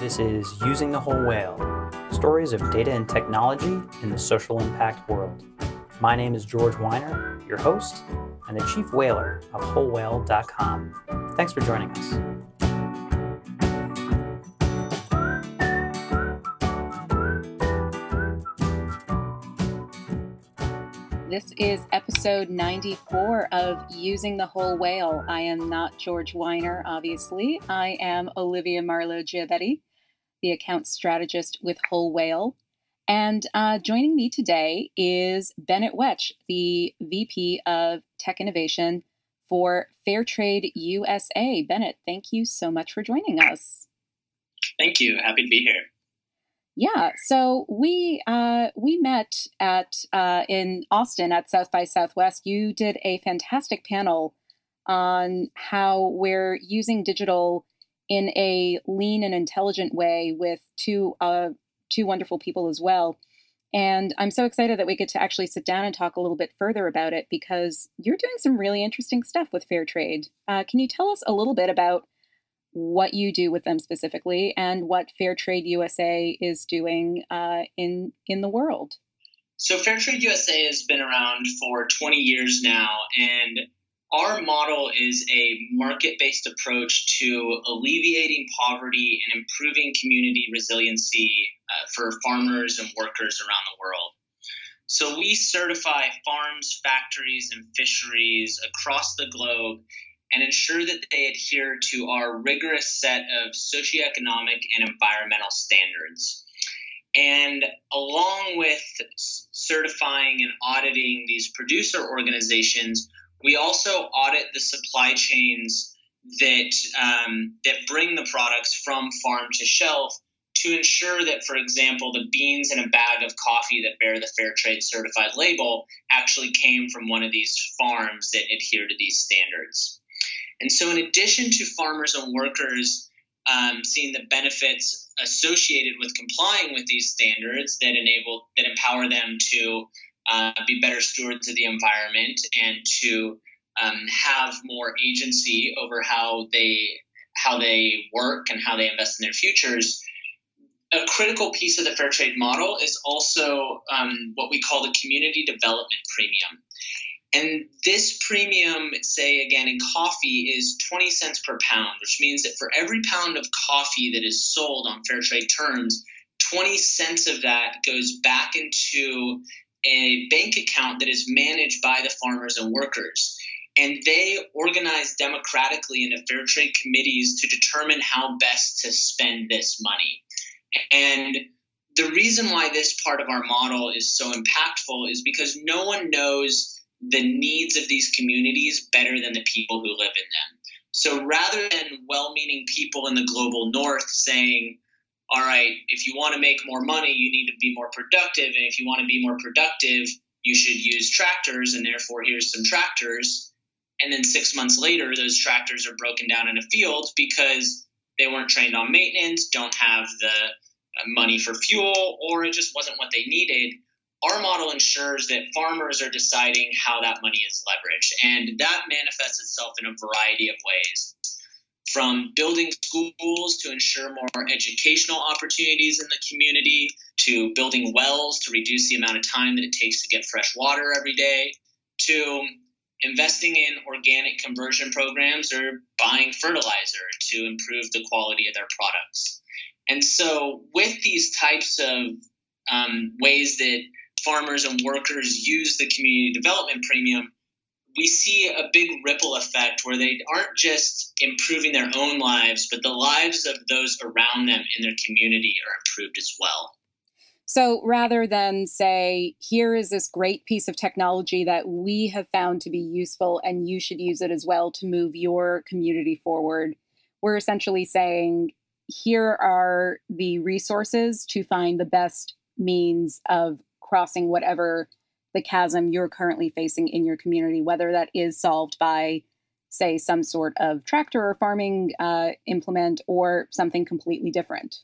This is Using the Whole Whale Stories of Data and Technology in the Social Impact World. My name is George Weiner, your host and the chief whaler of WholeWhale.com. Thanks for joining us. This is episode 94 of Using the Whole Whale. I am not George Weiner, obviously. I am Olivia Marlowe Giovetti, the account strategist with Whole Whale. And uh, joining me today is Bennett Wetch, the VP of Tech Innovation for Fair Trade USA. Bennett, thank you so much for joining us. Thank you. Happy to be here. Yeah, so we uh, we met at uh, in Austin at South by Southwest. You did a fantastic panel on how we're using digital in a lean and intelligent way with two uh, two wonderful people as well. And I'm so excited that we get to actually sit down and talk a little bit further about it because you're doing some really interesting stuff with Fairtrade. Uh, can you tell us a little bit about what you do with them specifically and what Fair Trade USA is doing uh, in in the world. So Fair Trade USA has been around for 20 years now, and our model is a market-based approach to alleviating poverty and improving community resiliency uh, for farmers and workers around the world. So we certify farms, factories, and fisheries across the globe and ensure that they adhere to our rigorous set of socioeconomic and environmental standards. And along with certifying and auditing these producer organizations, we also audit the supply chains that um, that bring the products from farm to shelf to ensure that, for example, the beans in a bag of coffee that bear the fair trade certified label actually came from one of these farms that adhere to these standards. And so, in addition to farmers and workers um, seeing the benefits associated with complying with these standards that enable that empower them to uh, be better stewards of the environment and to um, have more agency over how they how they work and how they invest in their futures. A critical piece of the fair trade model is also um, what we call the community development premium. And this premium, say again in coffee, is 20 cents per pound, which means that for every pound of coffee that is sold on fair trade terms, 20 cents of that goes back into a bank account that is managed by the farmers and workers. And they organize democratically into fair trade committees to determine how best to spend this money. And the reason why this part of our model is so impactful is because no one knows the needs of these communities better than the people who live in them. So rather than well meaning people in the global north saying, all right, if you want to make more money, you need to be more productive. And if you want to be more productive, you should use tractors. And therefore, here's some tractors. And then six months later, those tractors are broken down in a field because they weren't trained on maintenance, don't have the uh, money for fuel, or it just wasn't what they needed our model ensures that farmers are deciding how that money is leveraged. And that manifests itself in a variety of ways from building schools to ensure more educational opportunities in the community, to building wells to reduce the amount of time that it takes to get fresh water every day, to investing in organic conversion programs or buying fertilizer to improve the quality of their products. And so, with these types of um, ways that farmers and workers use the community development premium, we see a big ripple effect where they aren't just improving their own lives, but the lives of those around them in their community are improved as well. So rather than say, here is this great piece of technology that we have found to be useful and you should use it as well to move your community forward, we're essentially saying, here are the resources to find the best means of crossing whatever the chasm you're currently facing in your community, whether that is solved by, say, some sort of tractor or farming uh, implement or something completely different.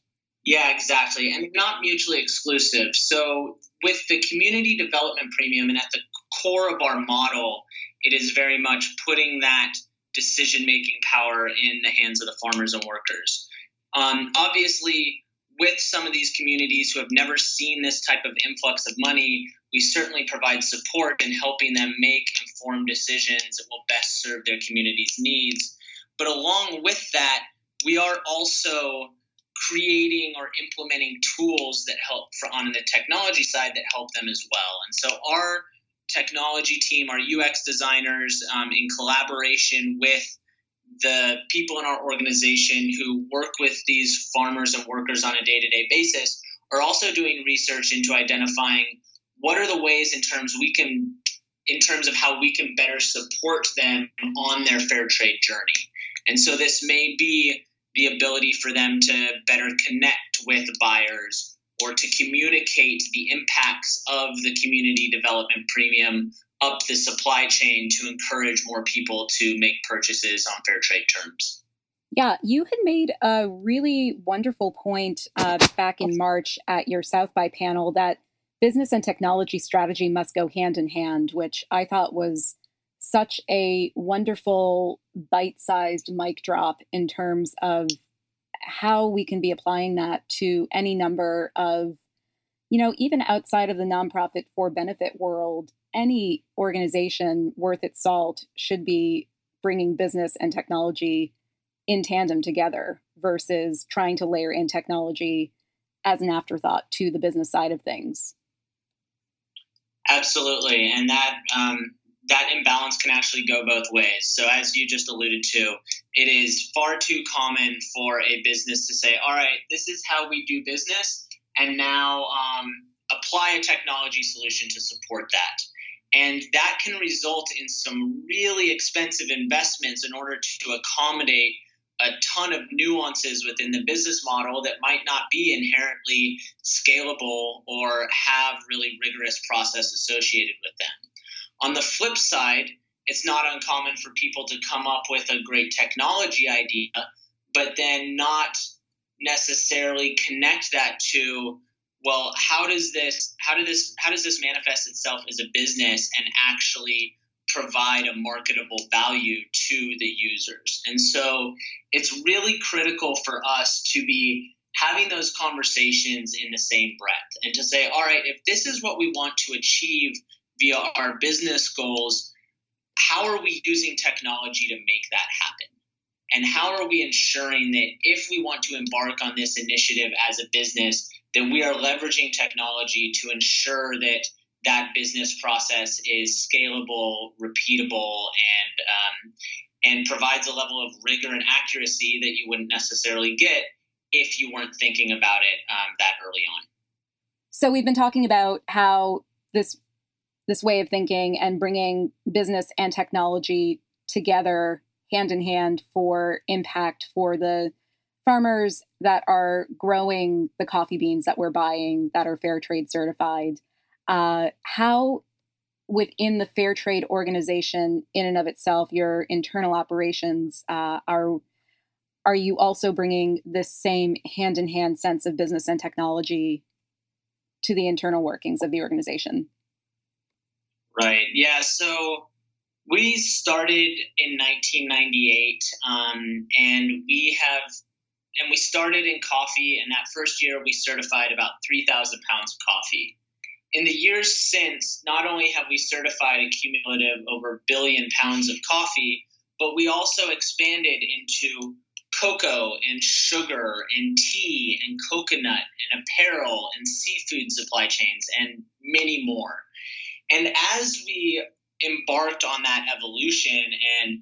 Yeah, exactly. And not mutually exclusive. So, with the community development premium and at the core of our model, it is very much putting that decision making power in the hands of the farmers and workers. Um, obviously, with some of these communities who have never seen this type of influx of money, we certainly provide support in helping them make informed decisions that will best serve their community's needs. But along with that, we are also creating or implementing tools that help on the technology side that help them as well. And so our technology team, our UX designers, um, in collaboration with the people in our organization who work with these farmers and workers on a day to day basis are also doing research into identifying what are the ways in terms we can in terms of how we can better support them on their fair trade journey. And so this may be the ability for them to better connect with buyers or to communicate the impacts of the community development premium up the supply chain to encourage more people to make purchases on fair trade terms. Yeah, you had made a really wonderful point uh, back in March at your South by panel that business and technology strategy must go hand in hand, which I thought was such a wonderful bite sized mic drop in terms of how we can be applying that to any number of, you know, even outside of the nonprofit for benefit world, any organization worth its salt should be bringing business and technology in tandem together versus trying to layer in technology as an afterthought to the business side of things. Absolutely, and that um, that imbalance can actually go both ways. So, as you just alluded to, it is far too common for a business to say, "All right, this is how we do business," and now um, apply a technology solution to support that. And that can result in some really expensive investments in order to accommodate a ton of nuances within the business model that might not be inherently scalable or have really rigorous process associated with them. On the flip side, it's not uncommon for people to come up with a great technology idea, but then not necessarily connect that to well how does this how does this how does this manifest itself as a business and actually provide a marketable value to the users? And so it's really critical for us to be having those conversations in the same breath and to say all right if this is what we want to achieve via our business goals how are we using technology to make that happen? And how are we ensuring that if we want to embark on this initiative as a business that we are leveraging technology to ensure that that business process is scalable, repeatable, and um, and provides a level of rigor and accuracy that you wouldn't necessarily get if you weren't thinking about it um, that early on. So we've been talking about how this this way of thinking and bringing business and technology together hand in hand for impact for the farmers that are growing the coffee beans that we're buying that are fair trade certified. Uh, how within the fair trade organization in and of itself, your internal operations uh, are are you also bringing this same hand in hand sense of business and technology to the internal workings of the organization? Right. Yeah. So we started in 1998, um, and we have and we started in coffee. And that first year, we certified about 3,000 pounds of coffee. In the years since, not only have we certified a cumulative over a billion pounds of coffee, but we also expanded into cocoa and sugar and tea and coconut and apparel and seafood supply chains and many more. And as we embarked on that evolution and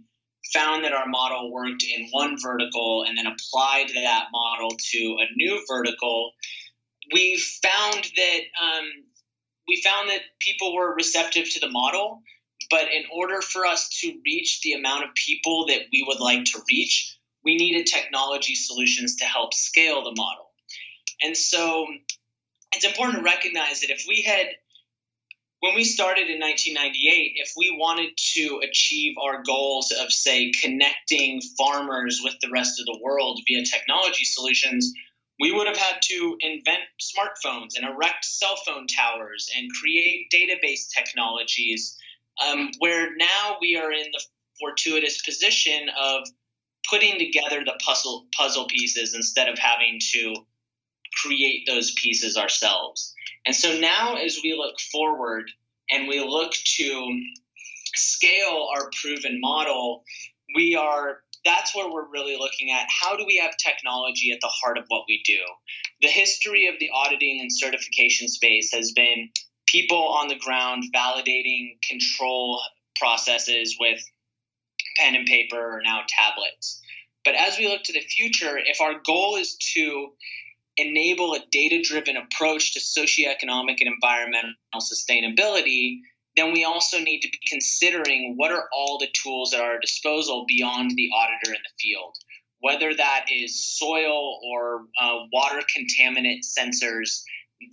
found that our model worked in one vertical and then applied that model to a new vertical, we found that um, we found that people were receptive to the model. But in order for us to reach the amount of people that we would like to reach, we needed technology solutions to help scale the model. And so it's important to recognize that if we had when we started in 1998, if we wanted to achieve our goals of, say, connecting farmers with the rest of the world via technology solutions, we would have had to invent smartphones and erect cell phone towers and create database technologies. Um, where now we are in the fortuitous position of putting together the puzzle puzzle pieces instead of having to create those pieces ourselves. And so now as we look forward and we look to scale our proven model, we are that's where we're really looking at how do we have technology at the heart of what we do. The history of the auditing and certification space has been people on the ground validating control processes with pen and paper or now tablets. But as we look to the future, if our goal is to enable a data driven approach to socioeconomic and environmental sustainability, then we also need to be considering what are all the tools at our disposal beyond the auditor in the field. Whether that is soil or uh, water contaminant sensors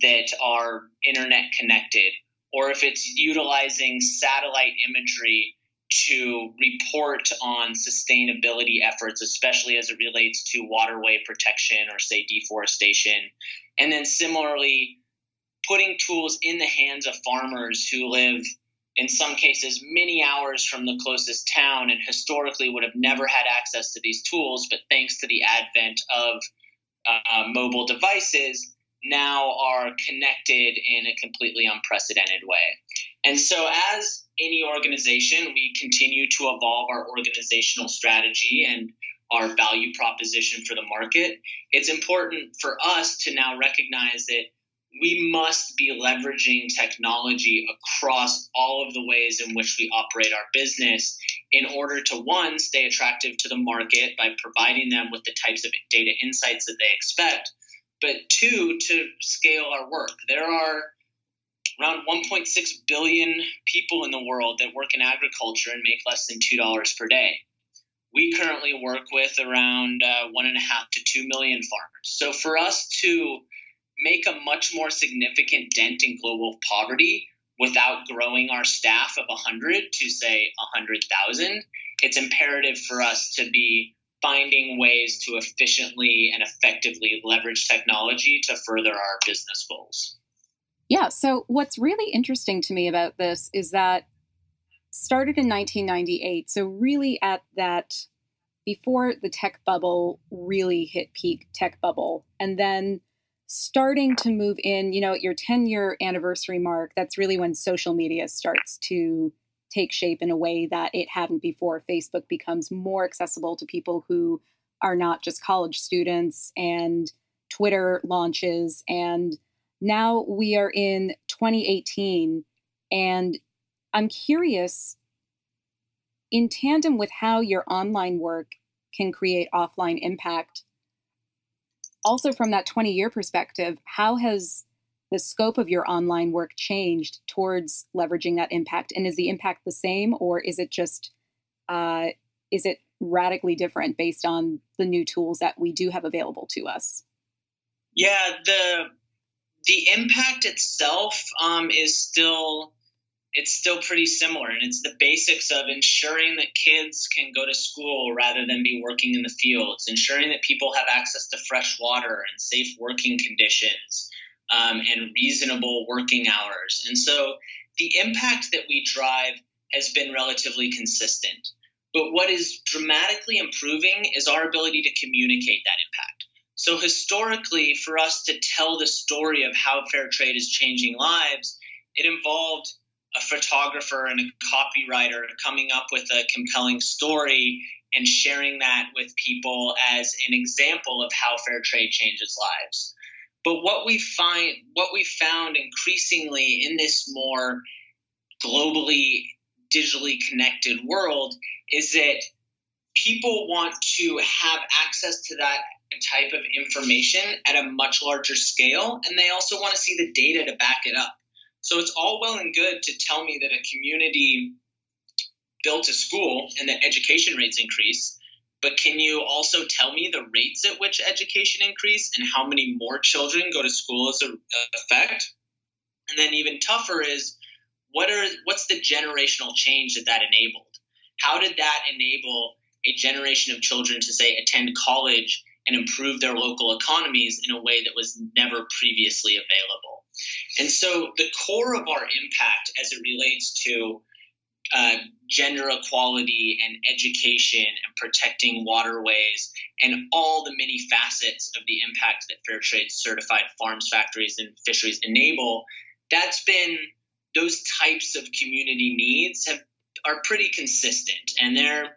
that are internet connected, or if it's utilizing satellite imagery to report on sustainability efforts, especially as it relates to waterway protection or, say, deforestation. And then similarly, putting tools in the hands of farmers who live, in some cases, many hours from the closest town and historically would have never had access to these tools, but thanks to the advent of uh, mobile devices, now are connected in a completely unprecedented way. And so, as any organization, we continue to evolve our organizational strategy and our value proposition for the market. It's important for us to now recognize that we must be leveraging technology across all of the ways in which we operate our business in order to one stay attractive to the market by providing them with the types of data insights that they expect but two, to scale our work. There are around 1.6 billion people in the world that work in agriculture and make less than $2 per day. We currently work with around uh, one and a half to two million farmers. So for us to make a much more significant dent in global poverty without growing our staff of 100 to say 100,000, it's imperative for us to be finding ways to efficiently and effectively leverage technology to further our business goals. Yeah. So, what's really interesting to me about this is that started in 1998. So, really at that before the tech bubble really hit peak tech bubble. And then starting to move in, you know, at your 10 year anniversary mark, that's really when social media starts to take shape in a way that it hadn't before. Facebook becomes more accessible to people who are not just college students, and Twitter launches. And now we are in 2018, and I'm curious, in tandem with how your online work can create offline impact, also from that 20 year perspective, how has the scope of your online work changed towards leveraging that impact? And is the impact the same, or is it just uh, is it radically different based on the new tools that we do have available to us? Yeah, the the impact itself um, is still it's still pretty similar and it's the basics of ensuring that kids can go to school rather than be working in the fields ensuring that people have access to fresh water and safe working conditions um, and reasonable working hours. And so the impact that we drive has been relatively consistent. But what is dramatically improving is our ability to communicate that impact. So, historically, for us to tell the story of how fair trade is changing lives, it involved a photographer and a copywriter coming up with a compelling story and sharing that with people as an example of how fair trade changes lives. But what we find, what we found increasingly in this more globally digitally connected world is that people want to have access to that type of information at a much larger scale and they also want to see the data to back it up so it's all well and good to tell me that a community built a school and that education rates increase but can you also tell me the rates at which education increase and how many more children go to school as a effect? And then even tougher is what are what's the generational change that that enabled? How did that enable a generation of children to say attend college and improve their local economies in a way that was never previously available? And so the core of our impact as it relates to uh, gender equality and education and protecting waterways and all the many facets of the impact that fair trade certified farms, factories, and fisheries enable, that's been those types of community needs have are pretty consistent and they're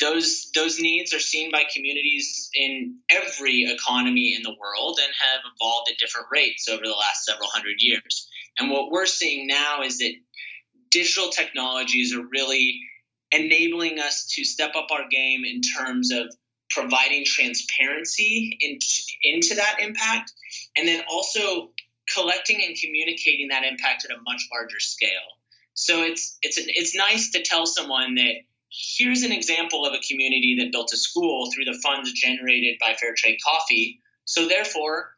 those those needs are seen by communities in every economy in the world and have evolved at different rates over the last several hundred years. And what we're seeing now is that digital technologies are really enabling us to step up our game in terms of providing transparency in, into that impact and then also collecting and communicating that impact at a much larger scale. So it's it's it's nice to tell someone that here's an example of a community that built a school through the funds generated by Fair Trade Coffee. So therefore,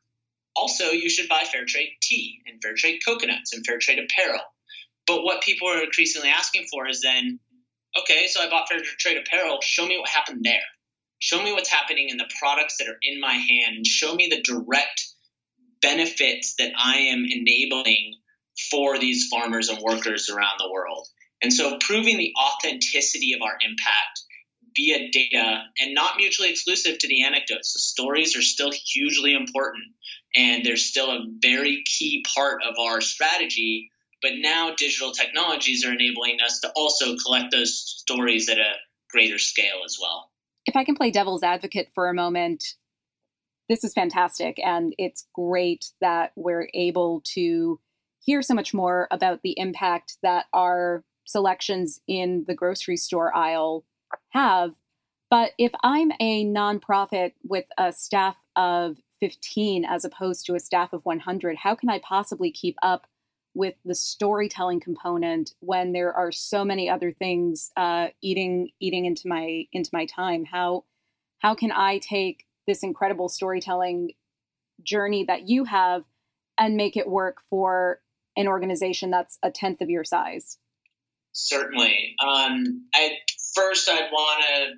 also you should buy Fair Trade tea and Fair Trade coconuts and Fair Trade apparel. But what people are increasingly asking for is then, okay, so I bought Fair Trade apparel. Show me what happened there. Show me what's happening in the products that are in my hand, show me the direct benefits that I am enabling for these farmers and workers around the world. And so proving the authenticity of our impact via data and not mutually exclusive to the anecdotes. The stories are still hugely important and they're still a very key part of our strategy. But now digital technologies are enabling us to also collect those stories at a greater scale as well. If I can play devil's advocate for a moment, this is fantastic. And it's great that we're able to hear so much more about the impact that our selections in the grocery store aisle have. But if I'm a nonprofit with a staff of 15 as opposed to a staff of 100, how can I possibly keep up with the storytelling component when there are so many other things uh, eating eating into my into my time? How how can I take this incredible storytelling journey that you have and make it work for an organization that's a tenth of your size? Certainly. Um, at first, I'd want to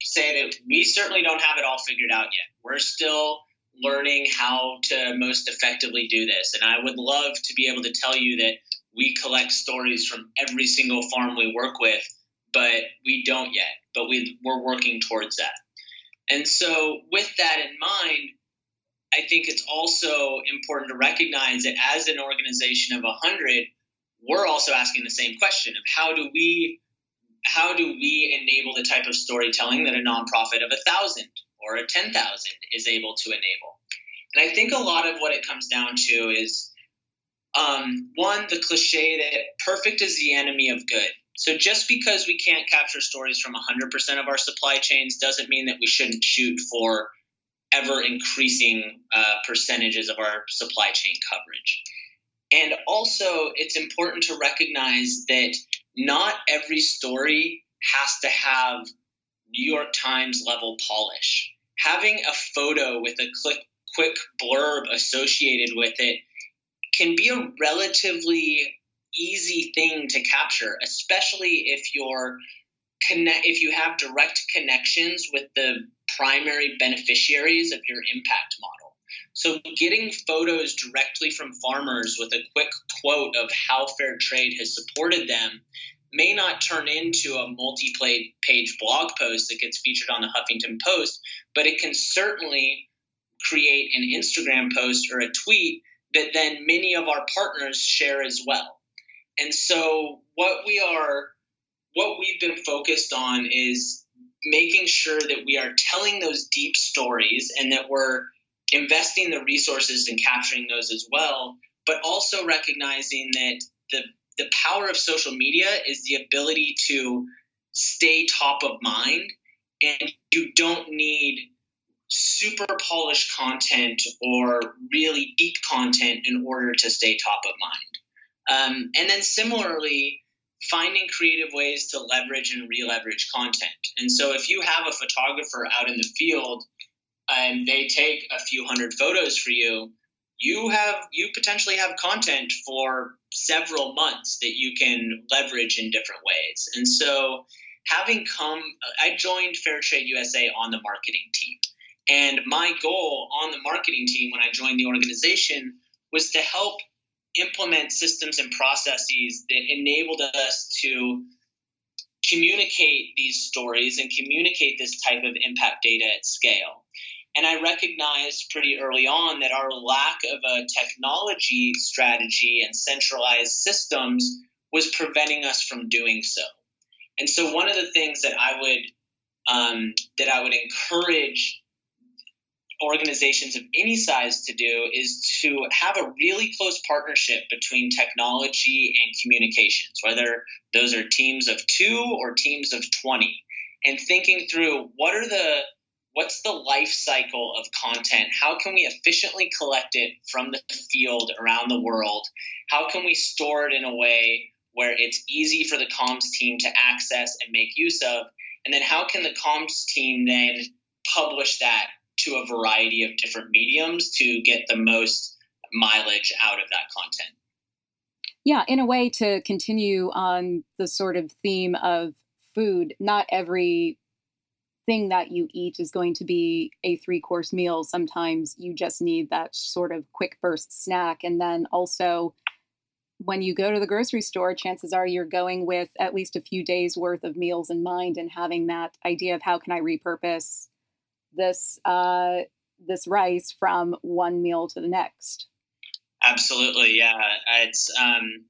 say that we certainly don't have it all figured out yet. We're still learning how to most effectively do this. And I would love to be able to tell you that we collect stories from every single farm we work with, but we don't yet. But we, we're working towards that. And so, with that in mind, I think it's also important to recognize that as an organization of 100, we're also asking the same question of how do we how do we enable the type of storytelling that a nonprofit of a thousand or a ten thousand is able to enable? And I think a lot of what it comes down to is um, one, the cliche that perfect is the enemy of good. So just because we can't capture stories from 100% of our supply chains doesn't mean that we shouldn't shoot for ever increasing uh, percentages of our supply chain coverage. And also, it's important to recognize that not every story has to have New York Times level polish. Having a photo with a quick, quick blurb associated with it can be a relatively easy thing to capture, especially if you're connect if you have direct connections with the primary beneficiaries of your impact model. So, getting photos directly from farmers with a quick quote of how fair trade has supported them may not turn into a multi page blog post that gets featured on the Huffington Post, but it can certainly create an Instagram post or a tweet that then many of our partners share as well. And so, what we are, what we've been focused on is making sure that we are telling those deep stories and that we're investing the resources and capturing those as well, but also recognizing that the the power of social media is the ability to stay top of mind and you don't need super polished content or really deep content in order to stay top of mind. Um, and then similarly, finding creative ways to leverage and re-leverage content. And so if you have a photographer out in the field and they take a few hundred photos for you, you have you potentially have content for several months that you can leverage in different ways. And so having come I joined Fair Trade USA on the marketing team. And my goal on the marketing team when I joined the organization was to help implement systems and processes that enabled us to communicate these stories and communicate this type of impact data at scale. And I recognized pretty early on that our lack of a technology strategy and centralized systems was preventing us from doing so. And so, one of the things that I would um, that I would encourage organizations of any size to do is to have a really close partnership between technology and communications, whether those are teams of two or teams of 20, and thinking through what are the what's the life cycle of content? How can we efficiently collect it from the field around the world? How can we store it in a way where it's easy for the comms team to access and make use of? And then how can the comms team then publish that to a variety of different mediums to get the most mileage out of that content. Yeah, in a way to continue on the sort of theme of food, not every thing that you eat is going to be a three course meal. Sometimes you just need that sort of quick burst snack. And then also, when you go to the grocery store, chances are you're going with at least a few days worth of meals in mind and having that idea of how can I repurpose this uh, this rice from one meal to the next. Absolutely, yeah. It's um,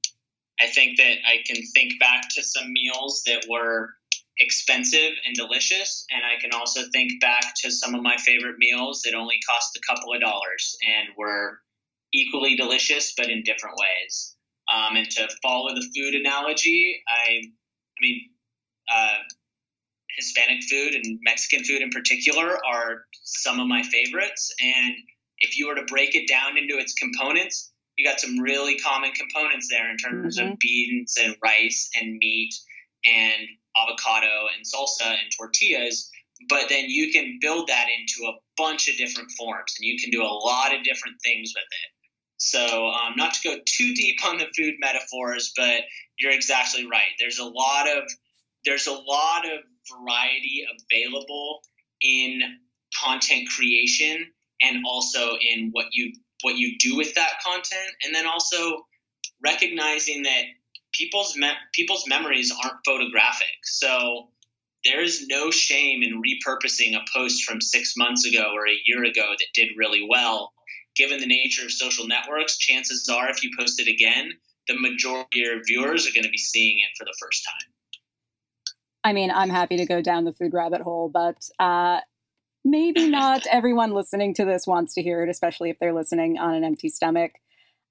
I think that I can think back to some meals that were expensive and delicious, and I can also think back to some of my favorite meals that only cost a couple of dollars and were equally delicious but in different ways. Um, and to follow the food analogy, I, I mean, uh, Hispanic food and Mexican food in particular are some of my favorites. And if you were to break it down into its components, you got some really common components there in terms mm-hmm. of beans and rice and meat and avocado and salsa and tortillas. But then you can build that into a bunch of different forms and you can do a lot of different things with it. So, um, not to go too deep on the food metaphors, but you're exactly right. There's a lot of there's a lot of variety available in content creation and also in what you what you do with that content and then also recognizing that people's me- people's memories aren't photographic. So there is no shame in repurposing a post from 6 months ago or a year ago that did really well. Given the nature of social networks chances are if you post it again the majority of your viewers are going to be seeing it for the first time. I mean, I'm happy to go down the food rabbit hole, but uh, maybe not everyone listening to this wants to hear it, especially if they're listening on an empty stomach.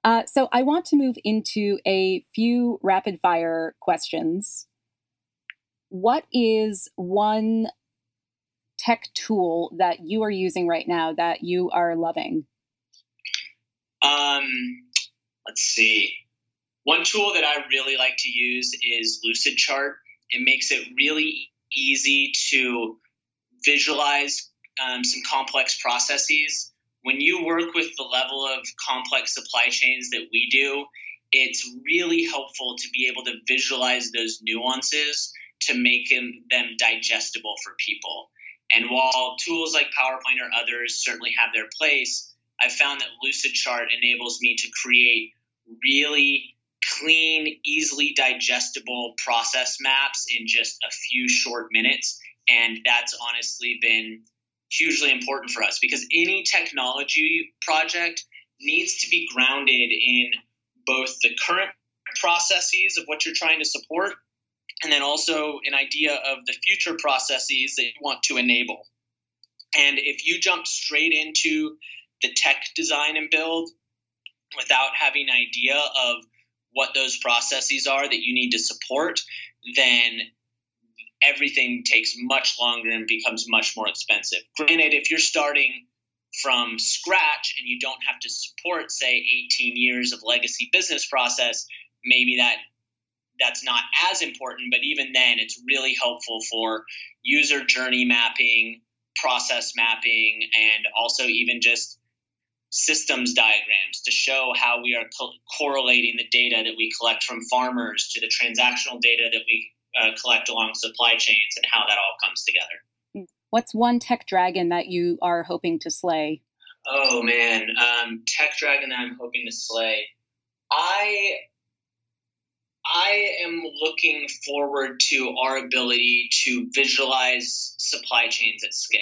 Uh, so I want to move into a few rapid fire questions. What is one tech tool that you are using right now that you are loving? Um, let's see. One tool that I really like to use is Lucidchart. It makes it really easy to visualize um, some complex processes. When you work with the level of complex supply chains that we do, it's really helpful to be able to visualize those nuances to make them, digestible for people. And while tools like PowerPoint or others certainly have their place, I've found that Lucidchart enables me to create really clean, easily digestible process maps in just a few short minutes. And that's honestly been hugely important for us because any technology project needs to be grounded in both the current processes of what you're trying to support and then also an idea of the future processes that you want to enable. And if you jump straight into the tech design and build without having an idea of what those processes are that you need to support, then everything takes much longer and becomes much more expensive. Granted, if you're starting from scratch and you don't have to support, say, 18 years of legacy business process, maybe that that's not as important, but even then, it's really helpful for user journey mapping, process mapping, and also even just systems diagrams to show how we are co- correlating the data that we collect from farmers to the transactional data that we uh, collect along supply chains and how that all comes together. What's one tech dragon that you are hoping to slay? Oh man, um, tech dragon that I'm hoping to slay. I I am looking forward to our ability to visualize supply chains at scale.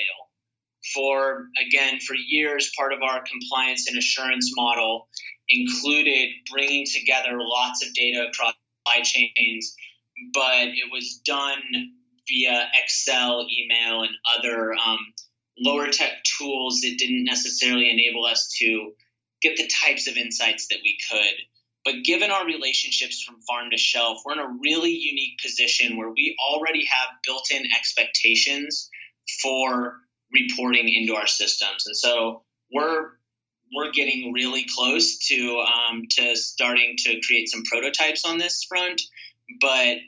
For again, for years, part of our compliance and assurance model included bringing together lots of data across supply chains, but it was done via Excel, email, and other um, lower tech tools that didn't necessarily enable us to get the types of insights that we could. But given our relationships from farm to shelf, we're in a really unique position where we already have built in expectations for reporting into our systems. And so we're we're getting really close to um, to starting to create some prototypes on this front. But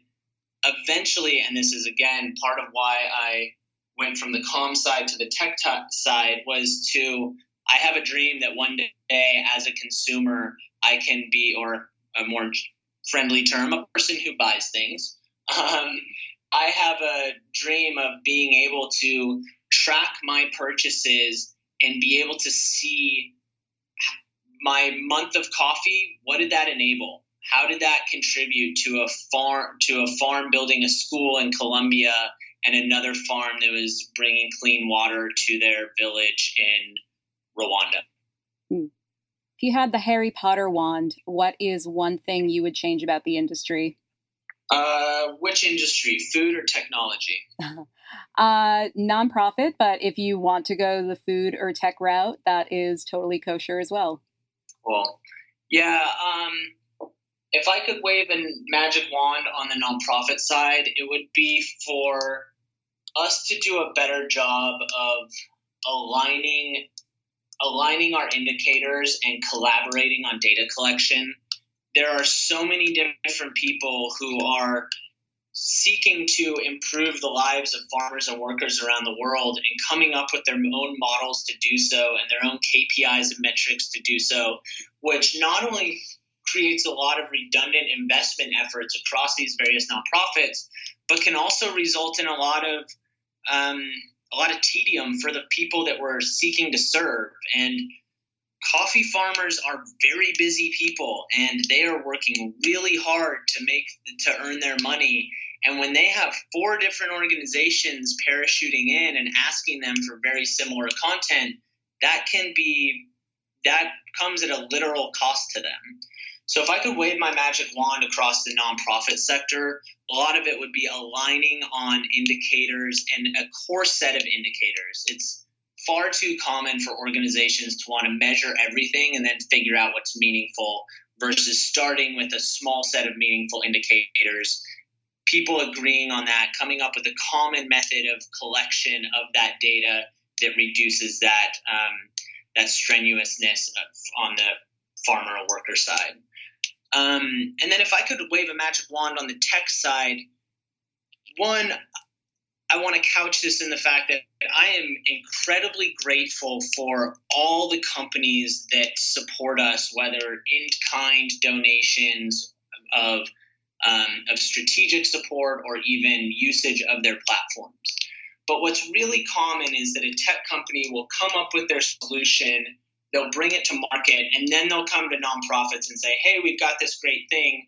eventually, and this is again part of why I went from the calm side to the tech side, was to I have a dream that one day, as a consumer, I can be, or a more friendly term, a person who buys things. Um, I have a dream of being able to track my purchases and be able to see my month of coffee. What did that enable? How did that contribute to a farm to a farm building a school in Colombia and another farm that was bringing clean water to their village in Rwanda? Hmm. If you had the Harry Potter wand, what is one thing you would change about the industry? Uh, which industry, food or technology? uh, nonprofit, but if you want to go the food or tech route, that is totally kosher as well. Cool. Yeah. Um, if I could wave a magic wand on the nonprofit side, it would be for us to do a better job of aligning aligning our indicators and collaborating on data collection. There are so many different people who are seeking to improve the lives of farmers and workers around the world and coming up with their own models to do so and their own KPIs and metrics to do so, which not only creates a lot of redundant investment efforts across these various nonprofits, but can also result in a lot of um, a lot of tedium for the people that we're seeking to serve. And coffee farmers are very busy people, and they are working really hard to make to earn their money. And when they have four different organizations parachuting in and asking them for very similar content, that can be that comes at a literal cost to them. So if I could wave my magic wand across the nonprofit sector, a lot of it would be aligning on indicators and a core set of indicators. It's far too common for organizations to want to measure everything and then figure out what's meaningful versus starting with a small set of meaningful indicators. People agreeing on that, coming up with a common method of collection of that data that reduces that um, that strenuousness on the farmer or worker side. Um, and then if I could wave a magic wand on the tech side, one, I want to couch this in the fact that I am incredibly grateful for all the companies that support us, whether in kind donations of um, of strategic support or even usage of their platforms. But what's really common is that a tech company will come up with their solution They'll bring it to market, and then they'll come to nonprofits and say, "Hey, we've got this great thing.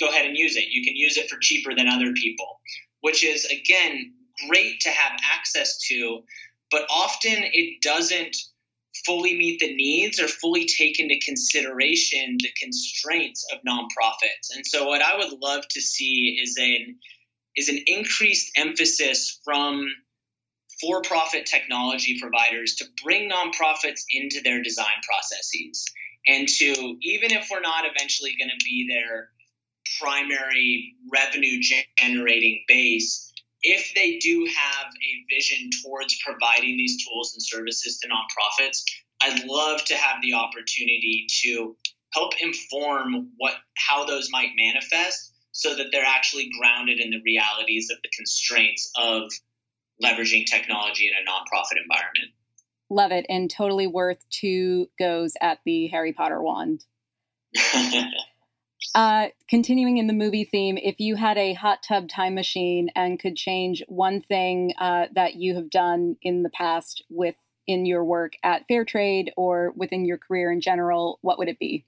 Go ahead and use it. You can use it for cheaper than other people." Which is again great to have access to, but often it doesn't fully meet the needs or fully take into consideration the constraints of nonprofits. And so what I would love to see is an is an increased emphasis from for profit technology providers to bring nonprofits into their design processes. And to, even if we're not eventually going to be their primary revenue generating base, if they do have a vision towards providing these tools and services to nonprofits, I'd love to have the opportunity to help inform what how those might manifest so that they're actually grounded in the realities of the constraints of leveraging technology in a nonprofit environment. Love it, and totally worth two goes at the Harry Potter wand. uh, continuing in the movie theme, if you had a hot tub time machine and could change one thing uh, that you have done in the past with in your work at Fairtrade or within your career in general, what would it be?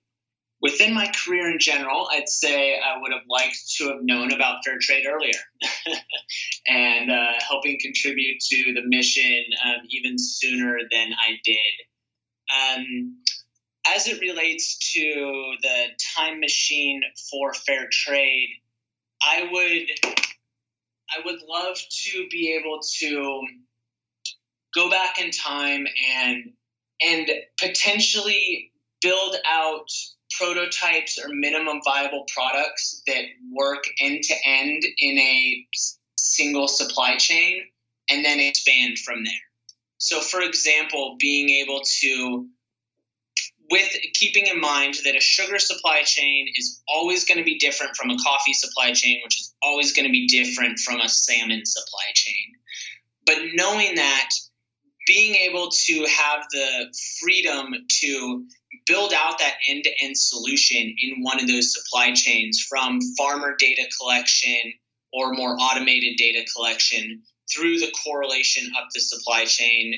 Within my career in general, I'd say I would have liked to have known about fair trade earlier and uh, helping contribute to the mission um, even sooner than I did. Um, as it relates to the time machine for fair trade, I would I would love to be able to go back in time and and potentially build out prototypes or minimum viable products that work end to end in a single supply chain and then expand from there. So, for example, being able to, with keeping in mind that a sugar supply chain is always going to be different from a coffee supply chain, which is always going to be different from a salmon supply chain. But knowing that, being able to have the freedom to build out that end to end solution in one of those supply chains from farmer data collection or more automated data collection through the correlation up the supply chain,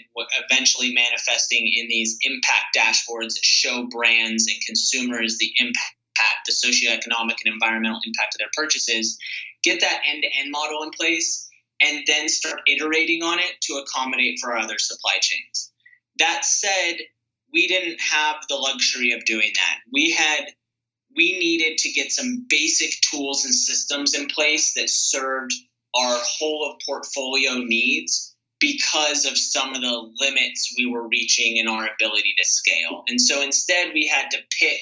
eventually manifesting in these impact dashboards that show brands and consumers the impact, the socioeconomic and environmental impact of their purchases. Get that end to end model in place and then start iterating on it to accommodate for our other supply chains. That said, we didn't have the luxury of doing that. We had we needed to get some basic tools and systems in place that served our whole of portfolio needs because of some of the limits we were reaching in our ability to scale. And so instead we had to pick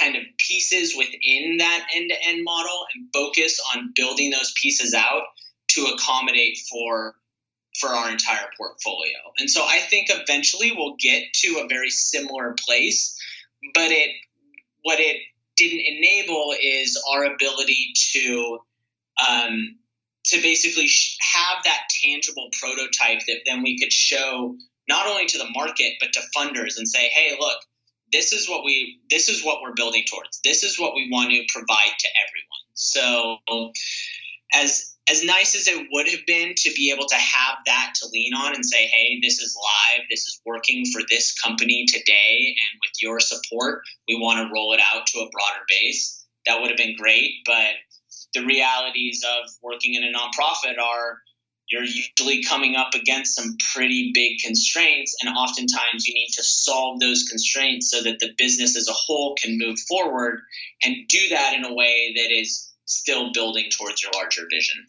kind of pieces within that end-to-end model and focus on building those pieces out to accommodate for for our entire portfolio. And so I think eventually we'll get to a very similar place, but it what it didn't enable is our ability to um, to basically have that tangible prototype that then we could show not only to the market but to funders and say, hey, look, this is what we this is what we're building towards. This is what we want to provide to everyone. So as as nice as it would have been to be able to have that to lean on and say, hey, this is live, this is working for this company today, and with your support, we want to roll it out to a broader base, that would have been great. But the realities of working in a nonprofit are you're usually coming up against some pretty big constraints, and oftentimes you need to solve those constraints so that the business as a whole can move forward and do that in a way that is still building towards your larger vision.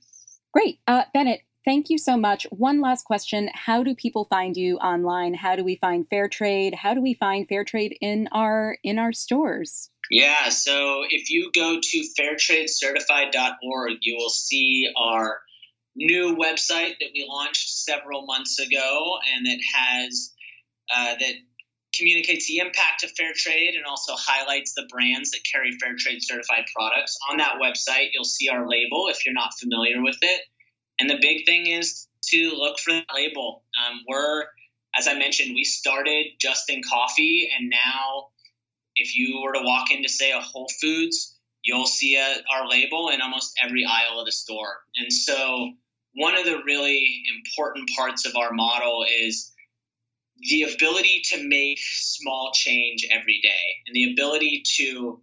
Great. Uh, Bennett, thank you so much. One last question. How do people find you online? How do we find fair trade? How do we find fair trade in our in our stores? Yeah, so if you go to fairtradecertified.org, you will see our new website that we launched several months ago and that has uh, that communicates the impact of fair trade and also highlights the brands that carry fair trade certified products. On that website, you'll see our label if you're not familiar with it. And the big thing is to look for that label. Um, we're, as I mentioned, we started just in coffee, and now if you were to walk into, say, a Whole Foods, you'll see a, our label in almost every aisle of the store. And so, one of the really important parts of our model is the ability to make small change every day and the ability to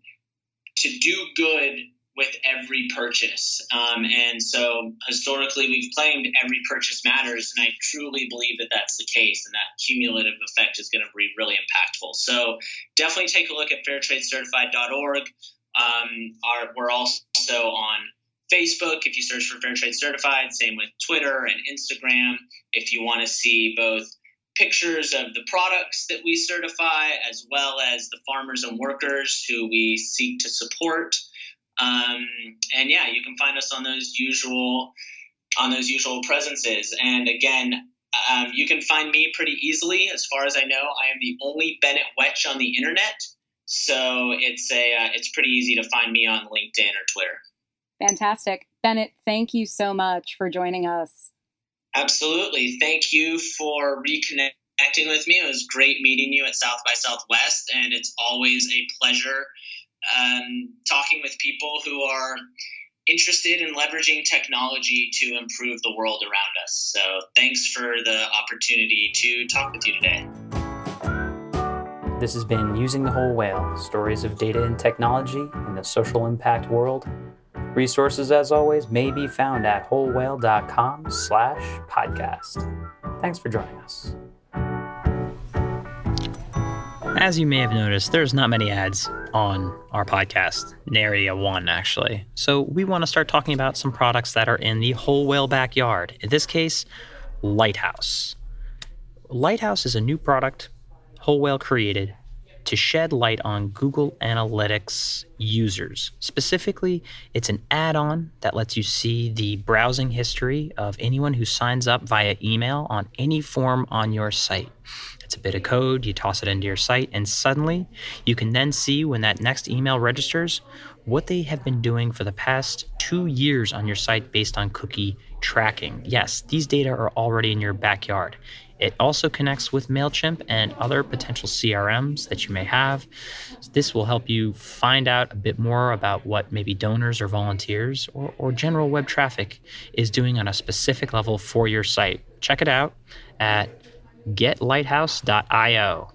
to do good with every purchase. Um, and so historically, we've claimed every purchase matters, and I truly believe that that's the case, and that cumulative effect is going to be really impactful. So definitely take a look at fairtradecertified.org. Um, our, we're also on Facebook if you search for Fair Trade Certified, same with Twitter and Instagram if you want to see both pictures of the products that we certify, as well as the farmers and workers who we seek to support. Um, and yeah, you can find us on those usual on those usual presences. And again, um, you can find me pretty easily. As far as I know, I am the only Bennett Wetch on the internet, so it's a uh, it's pretty easy to find me on LinkedIn or Twitter. Fantastic, Bennett. Thank you so much for joining us. Absolutely. Thank you for reconnecting with me. It was great meeting you at South by Southwest, and it's always a pleasure um, talking with people who are interested in leveraging technology to improve the world around us. So, thanks for the opportunity to talk with you today. This has been Using the Whole Whale Stories of Data and Technology in the Social Impact World. Resources, as always, may be found at wholewhale.com slash podcast. Thanks for joining us. As you may have noticed, there's not many ads on our podcast, nary a one actually. So we want to start talking about some products that are in the whole whale backyard. In this case, Lighthouse. Lighthouse is a new product Whole Whale created to shed light on Google Analytics users. Specifically, it's an add on that lets you see the browsing history of anyone who signs up via email on any form on your site. It's a bit of code, you toss it into your site, and suddenly you can then see when that next email registers what they have been doing for the past two years on your site based on cookie tracking. Yes, these data are already in your backyard. It also connects with MailChimp and other potential CRMs that you may have. This will help you find out a bit more about what maybe donors or volunteers or, or general web traffic is doing on a specific level for your site. Check it out at getlighthouse.io.